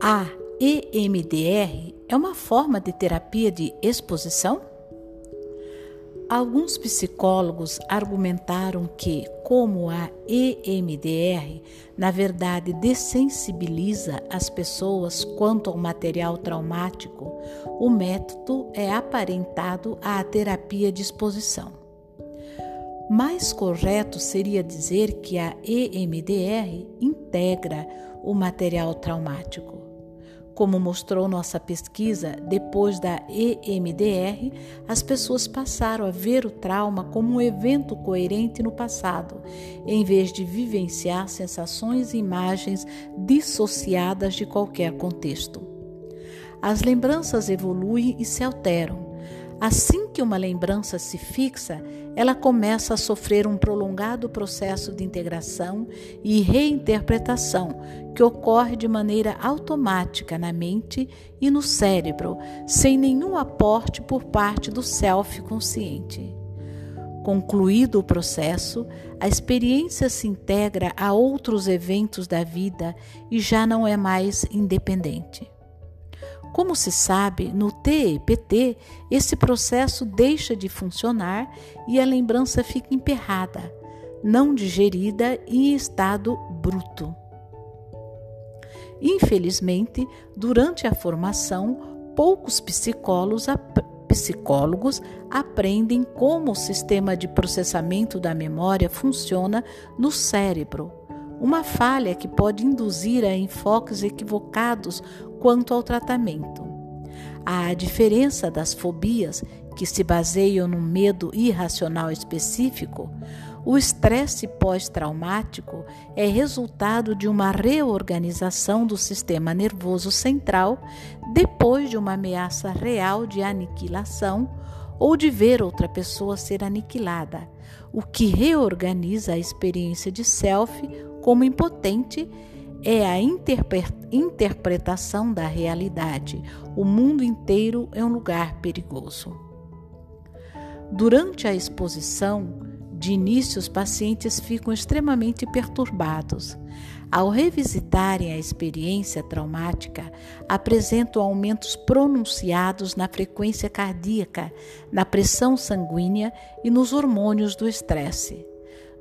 A EMDR é uma forma de terapia de exposição? Alguns psicólogos argumentaram que, como a EMDR, na verdade dessensibiliza as pessoas quanto ao material traumático, o método é aparentado à terapia de exposição. Mais correto seria dizer que a EMDR integra o material traumático. Como mostrou nossa pesquisa, depois da EMDR, as pessoas passaram a ver o trauma como um evento coerente no passado, em vez de vivenciar sensações e imagens dissociadas de qualquer contexto. As lembranças evoluem e se alteram. Assim que uma lembrança se fixa, ela começa a sofrer um prolongado processo de integração e reinterpretação que ocorre de maneira automática na mente e no cérebro, sem nenhum aporte por parte do self consciente. Concluído o processo, a experiência se integra a outros eventos da vida e já não é mais independente. Como se sabe, no TEPT, esse processo deixa de funcionar e a lembrança fica emperrada, não digerida e em estado bruto. Infelizmente, durante a formação, poucos psicólogos, psicólogos aprendem como o sistema de processamento da memória funciona no cérebro uma falha que pode induzir a enfoques equivocados quanto ao tratamento. A diferença das fobias, que se baseiam no medo irracional específico, o estresse pós-traumático é resultado de uma reorganização do sistema nervoso central depois de uma ameaça real de aniquilação ou de ver outra pessoa ser aniquilada, o que reorganiza a experiência de self como impotente é a interpretação da realidade. O mundo inteiro é um lugar perigoso. Durante a exposição, de início, os pacientes ficam extremamente perturbados. Ao revisitarem a experiência traumática, apresentam aumentos pronunciados na frequência cardíaca, na pressão sanguínea e nos hormônios do estresse.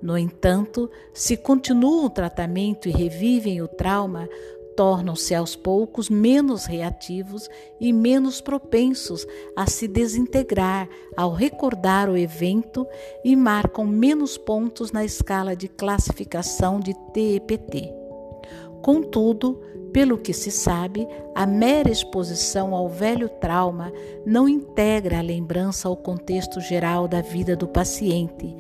No entanto, se continuam o tratamento e revivem o trauma, tornam-se aos poucos menos reativos e menos propensos a se desintegrar ao recordar o evento e marcam menos pontos na escala de classificação de TEPT. Contudo, pelo que se sabe, a mera exposição ao velho trauma não integra a lembrança ao contexto geral da vida do paciente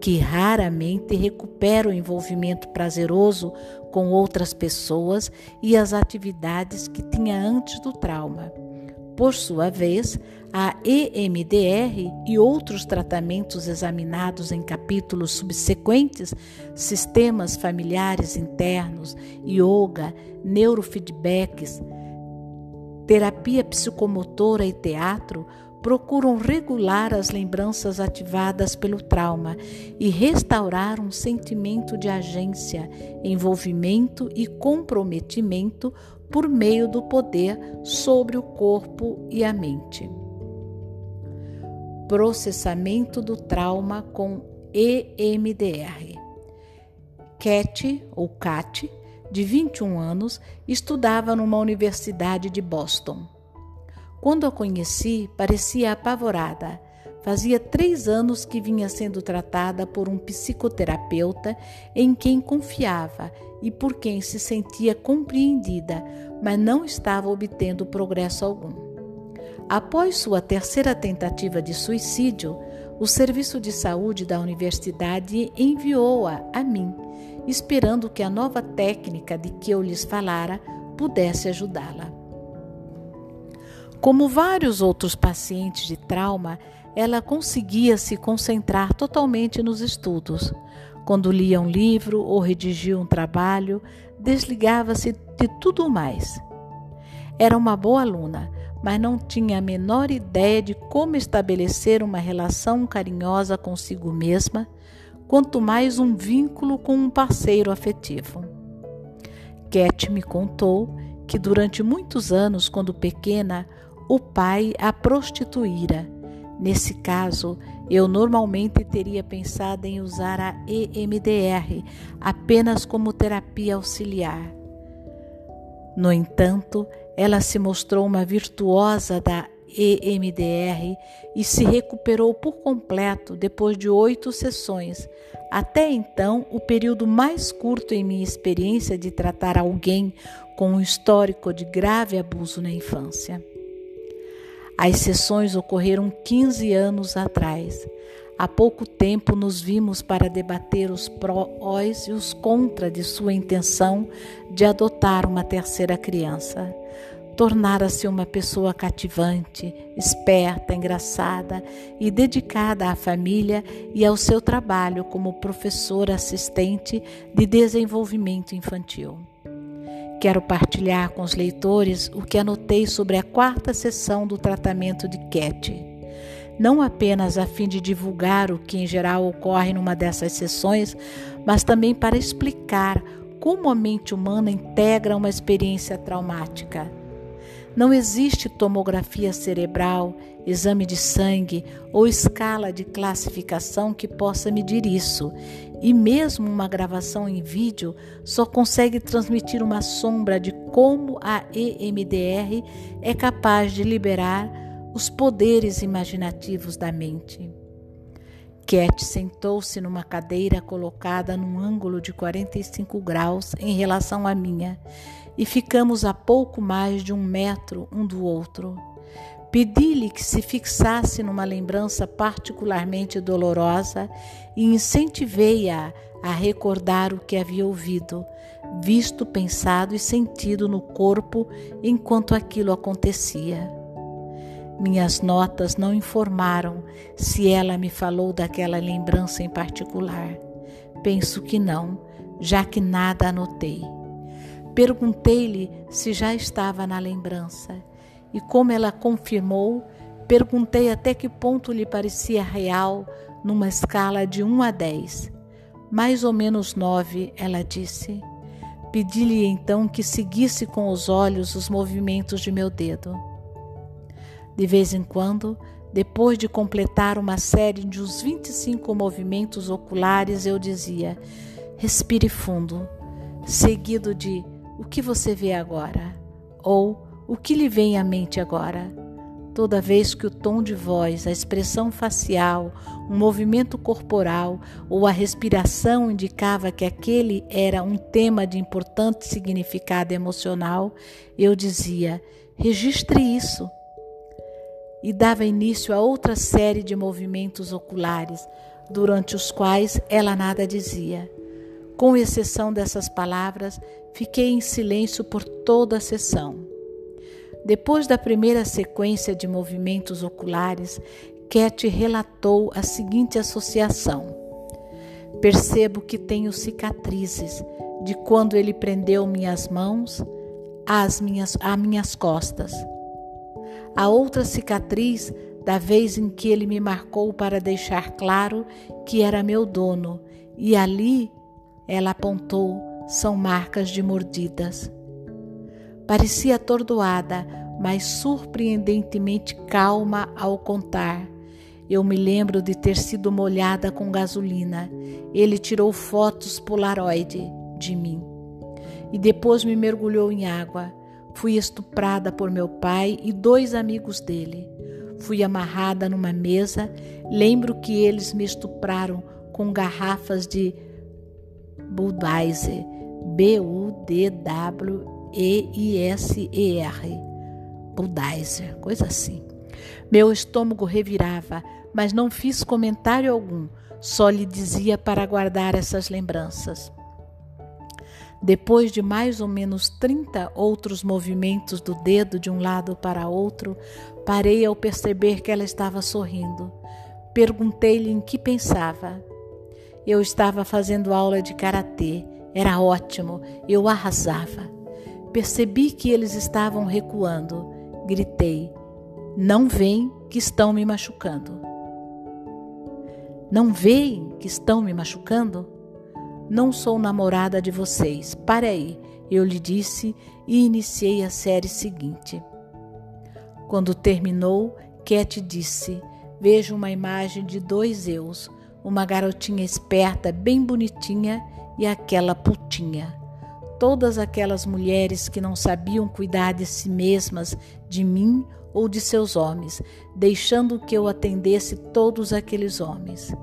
que raramente recupera o envolvimento prazeroso com outras pessoas e as atividades que tinha antes do trauma. Por sua vez, a EMDR e outros tratamentos examinados em capítulos subsequentes, sistemas familiares internos, yoga, neurofeedbacks, terapia psicomotora e teatro, procuram regular as lembranças ativadas pelo trauma e restaurar um sentimento de agência, envolvimento e comprometimento por meio do poder sobre o corpo e a mente. Processamento do trauma com EMDR. Cat, ou Cat, de 21 anos, estudava numa universidade de Boston. Quando a conheci, parecia apavorada. Fazia três anos que vinha sendo tratada por um psicoterapeuta em quem confiava e por quem se sentia compreendida, mas não estava obtendo progresso algum. Após sua terceira tentativa de suicídio, o serviço de saúde da universidade enviou-a a mim, esperando que a nova técnica de que eu lhes falara pudesse ajudá-la. Como vários outros pacientes de trauma, ela conseguia se concentrar totalmente nos estudos. Quando lia um livro ou redigia um trabalho, desligava-se de tudo mais. Era uma boa aluna, mas não tinha a menor ideia de como estabelecer uma relação carinhosa consigo mesma, quanto mais um vínculo com um parceiro afetivo. Cat me contou que durante muitos anos, quando pequena, o pai a prostituíra. Nesse caso, eu normalmente teria pensado em usar a EMDR apenas como terapia auxiliar. No entanto, ela se mostrou uma virtuosa da EMDR e se recuperou por completo depois de oito sessões. Até então, o período mais curto em minha experiência de tratar alguém com um histórico de grave abuso na infância. As sessões ocorreram 15 anos atrás. Há pouco tempo nos vimos para debater os prós e os contra de sua intenção de adotar uma terceira criança. Tornara-se uma pessoa cativante, esperta, engraçada e dedicada à família e ao seu trabalho como professora assistente de desenvolvimento infantil. Quero partilhar com os leitores o que anotei sobre a quarta sessão do tratamento de Cat. Não apenas a fim de divulgar o que em geral ocorre numa dessas sessões, mas também para explicar como a mente humana integra uma experiência traumática não existe tomografia cerebral, exame de sangue ou escala de classificação que possa medir isso, e mesmo uma gravação em vídeo só consegue transmitir uma sombra de como a EMDR é capaz de liberar os poderes imaginativos da mente. Cat sentou-se numa cadeira colocada num ângulo de 45 graus em relação à minha e ficamos a pouco mais de um metro um do outro. Pedi-lhe que se fixasse numa lembrança particularmente dolorosa e incentivei-a a recordar o que havia ouvido, visto, pensado e sentido no corpo enquanto aquilo acontecia. Minhas notas não informaram se ela me falou daquela lembrança em particular. Penso que não, já que nada anotei. Perguntei-lhe se já estava na lembrança, e como ela confirmou, perguntei até que ponto lhe parecia real numa escala de 1 a 10. Mais ou menos 9, ela disse. Pedi-lhe então que seguisse com os olhos os movimentos de meu dedo. De vez em quando, depois de completar uma série de uns 25 movimentos oculares, eu dizia: respire fundo, seguido de o que você vê agora? Ou o que lhe vem à mente agora? Toda vez que o tom de voz, a expressão facial, um movimento corporal ou a respiração indicava que aquele era um tema de importante significado emocional, eu dizia: registre isso. E dava início a outra série de movimentos oculares, durante os quais ela nada dizia. Com exceção dessas palavras, fiquei em silêncio por toda a sessão. Depois da primeira sequência de movimentos oculares, Cat relatou a seguinte associação: Percebo que tenho cicatrizes de quando ele prendeu minhas mãos às minhas, às minhas costas. A outra cicatriz da vez em que ele me marcou para deixar claro que era meu dono, e ali ela apontou, são marcas de mordidas. Parecia atordoada, mas surpreendentemente calma ao contar. Eu me lembro de ter sido molhada com gasolina. Ele tirou fotos polaroid de mim e depois me mergulhou em água. Fui estuprada por meu pai e dois amigos dele. Fui amarrada numa mesa. Lembro que eles me estupraram com garrafas de Budweiser, B-U-D-W-E-I-S-E-R. Budweiser, coisa assim. Meu estômago revirava, mas não fiz comentário algum, só lhe dizia para guardar essas lembranças. Depois de mais ou menos 30 outros movimentos do dedo de um lado para outro, parei ao perceber que ela estava sorrindo. Perguntei-lhe em que pensava. Eu estava fazendo aula de karatê, era ótimo, eu arrasava. Percebi que eles estavam recuando. Gritei: Não veem que estão me machucando. Não veem que estão me machucando? Não sou namorada de vocês. Pare aí, eu lhe disse e iniciei a série seguinte. Quando terminou, Cat disse: Vejo uma imagem de dois eus, uma garotinha esperta, bem bonitinha, e aquela putinha. Todas aquelas mulheres que não sabiam cuidar de si mesmas, de mim ou de seus homens, deixando que eu atendesse todos aqueles homens.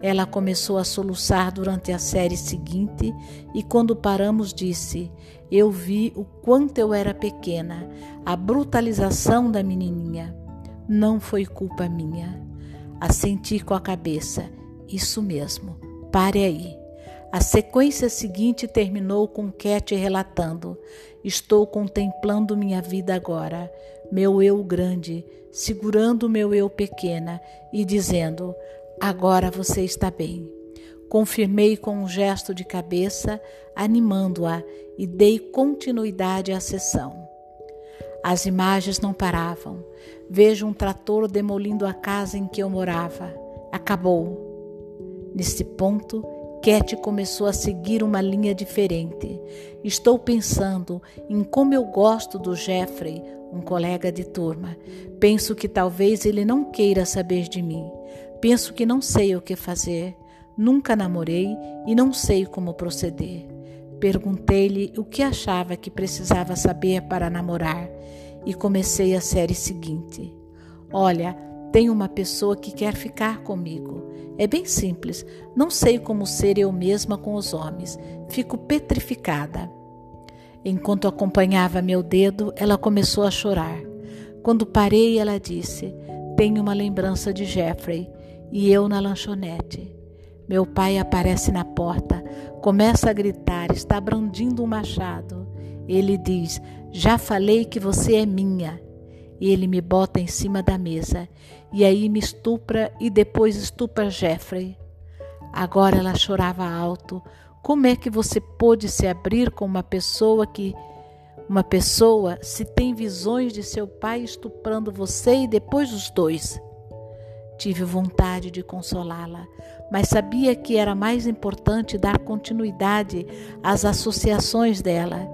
Ela começou a soluçar durante a série seguinte e, quando paramos, disse: Eu vi o quanto eu era pequena, a brutalização da menininha. Não foi culpa minha. Assenti com a cabeça. Isso mesmo. Pare aí. A sequência seguinte terminou com Cat relatando: Estou contemplando minha vida agora, meu eu grande, segurando meu eu pequena e dizendo: Agora você está bem. Confirmei com um gesto de cabeça, animando-a e dei continuidade à sessão. As imagens não paravam. Vejo um trator demolindo a casa em que eu morava. Acabou. Nesse ponto, Cat começou a seguir uma linha diferente. Estou pensando em como eu gosto do Jeffrey, um colega de turma. Penso que talvez ele não queira saber de mim. Penso que não sei o que fazer. Nunca namorei e não sei como proceder. Perguntei-lhe o que achava que precisava saber para namorar e comecei a série seguinte. Olha, tem uma pessoa que quer ficar comigo. É bem simples. Não sei como ser eu mesma com os homens. Fico petrificada. Enquanto acompanhava meu dedo, ela começou a chorar. Quando parei, ela disse: Tenho uma lembrança de Jeffrey e eu na lanchonete. Meu pai aparece na porta, começa a gritar, está brandindo um machado. Ele diz: Já falei que você é minha. E ele me bota em cima da mesa. E aí me estupra e depois estupra Jeffrey. Agora ela chorava alto. Como é que você pôde se abrir com uma pessoa que. Uma pessoa se tem visões de seu pai estuprando você e depois os dois? Tive vontade de consolá-la, mas sabia que era mais importante dar continuidade às associações dela.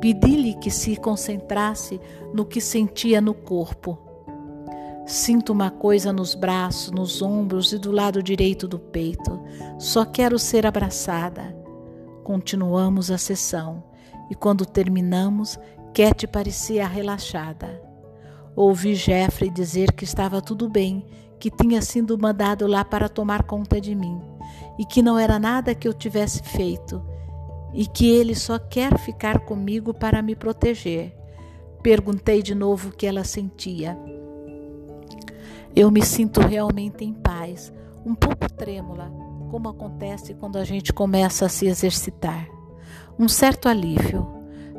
Pedi-lhe que se concentrasse no que sentia no corpo. Sinto uma coisa nos braços, nos ombros e do lado direito do peito. Só quero ser abraçada. Continuamos a sessão e quando terminamos, Cat parecia relaxada. Ouvi Jeffrey dizer que estava tudo bem que tinha sido mandado lá para tomar conta de mim e que não era nada que eu tivesse feito e que ele só quer ficar comigo para me proteger. Perguntei de novo o que ela sentia. Eu me sinto realmente em paz, um pouco trêmula, como acontece quando a gente começa a se exercitar. Um certo alívio.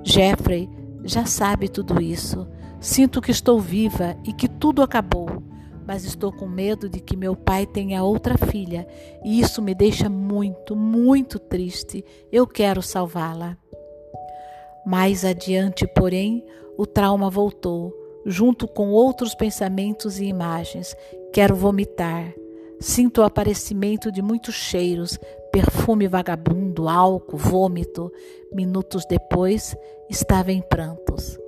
Jeffrey já sabe tudo isso. Sinto que estou viva e que tudo acabou mas estou com medo de que meu pai tenha outra filha e isso me deixa muito, muito triste. Eu quero salvá-la. Mais adiante, porém, o trauma voltou, junto com outros pensamentos e imagens. Quero vomitar. Sinto o aparecimento de muitos cheiros, perfume vagabundo, álcool, vômito. Minutos depois, estava em prantos.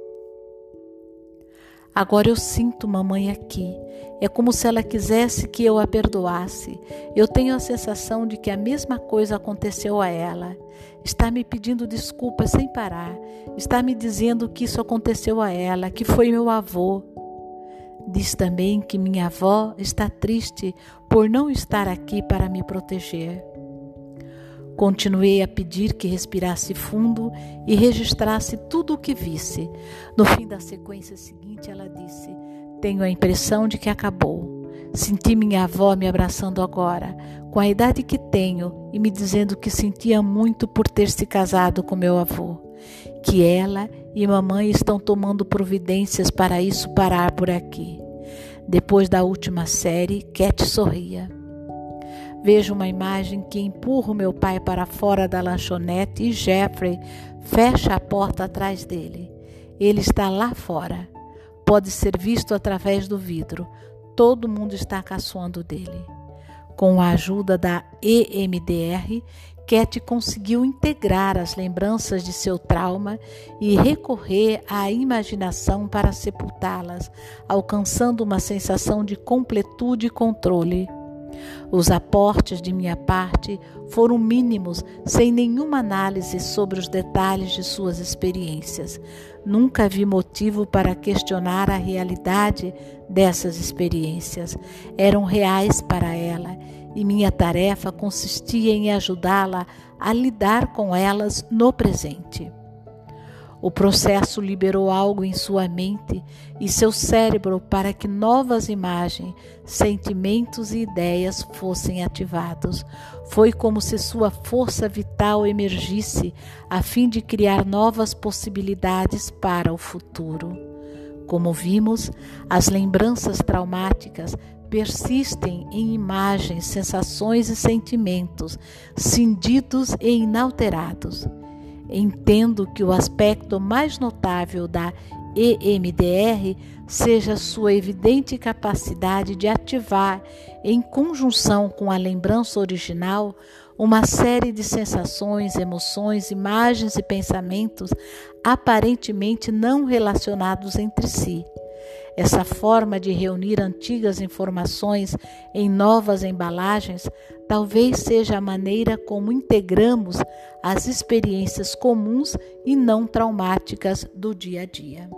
Agora eu sinto mamãe aqui. É como se ela quisesse que eu a perdoasse. Eu tenho a sensação de que a mesma coisa aconteceu a ela. Está me pedindo desculpas sem parar. Está me dizendo que isso aconteceu a ela, que foi meu avô. Diz também que minha avó está triste por não estar aqui para me proteger. Continuei a pedir que respirasse fundo e registrasse tudo o que visse. No fim da sequência seguinte, ela disse: Tenho a impressão de que acabou. Senti minha avó me abraçando agora, com a idade que tenho, e me dizendo que sentia muito por ter se casado com meu avô. Que ela e mamãe estão tomando providências para isso parar por aqui. Depois da última série, Cat sorria. Vejo uma imagem que empurra meu pai para fora da lanchonete e Jeffrey fecha a porta atrás dele. Ele está lá fora. Pode ser visto através do vidro. Todo mundo está caçoando dele. Com a ajuda da EMDR, Cat conseguiu integrar as lembranças de seu trauma e recorrer à imaginação para sepultá-las, alcançando uma sensação de completude e controle. Os aportes de minha parte foram mínimos, sem nenhuma análise sobre os detalhes de suas experiências. Nunca vi motivo para questionar a realidade dessas experiências. Eram reais para ela e minha tarefa consistia em ajudá-la a lidar com elas no presente. O processo liberou algo em sua mente e seu cérebro para que novas imagens, sentimentos e ideias fossem ativados. Foi como se sua força vital emergisse a fim de criar novas possibilidades para o futuro. Como vimos, as lembranças traumáticas persistem em imagens, sensações e sentimentos, cindidos e inalterados. Entendo que o aspecto mais notável da EMDR seja sua evidente capacidade de ativar, em conjunção com a lembrança original, uma série de sensações, emoções, imagens e pensamentos aparentemente não relacionados entre si. Essa forma de reunir antigas informações em novas embalagens talvez seja a maneira como integramos as experiências comuns e não traumáticas do dia a dia.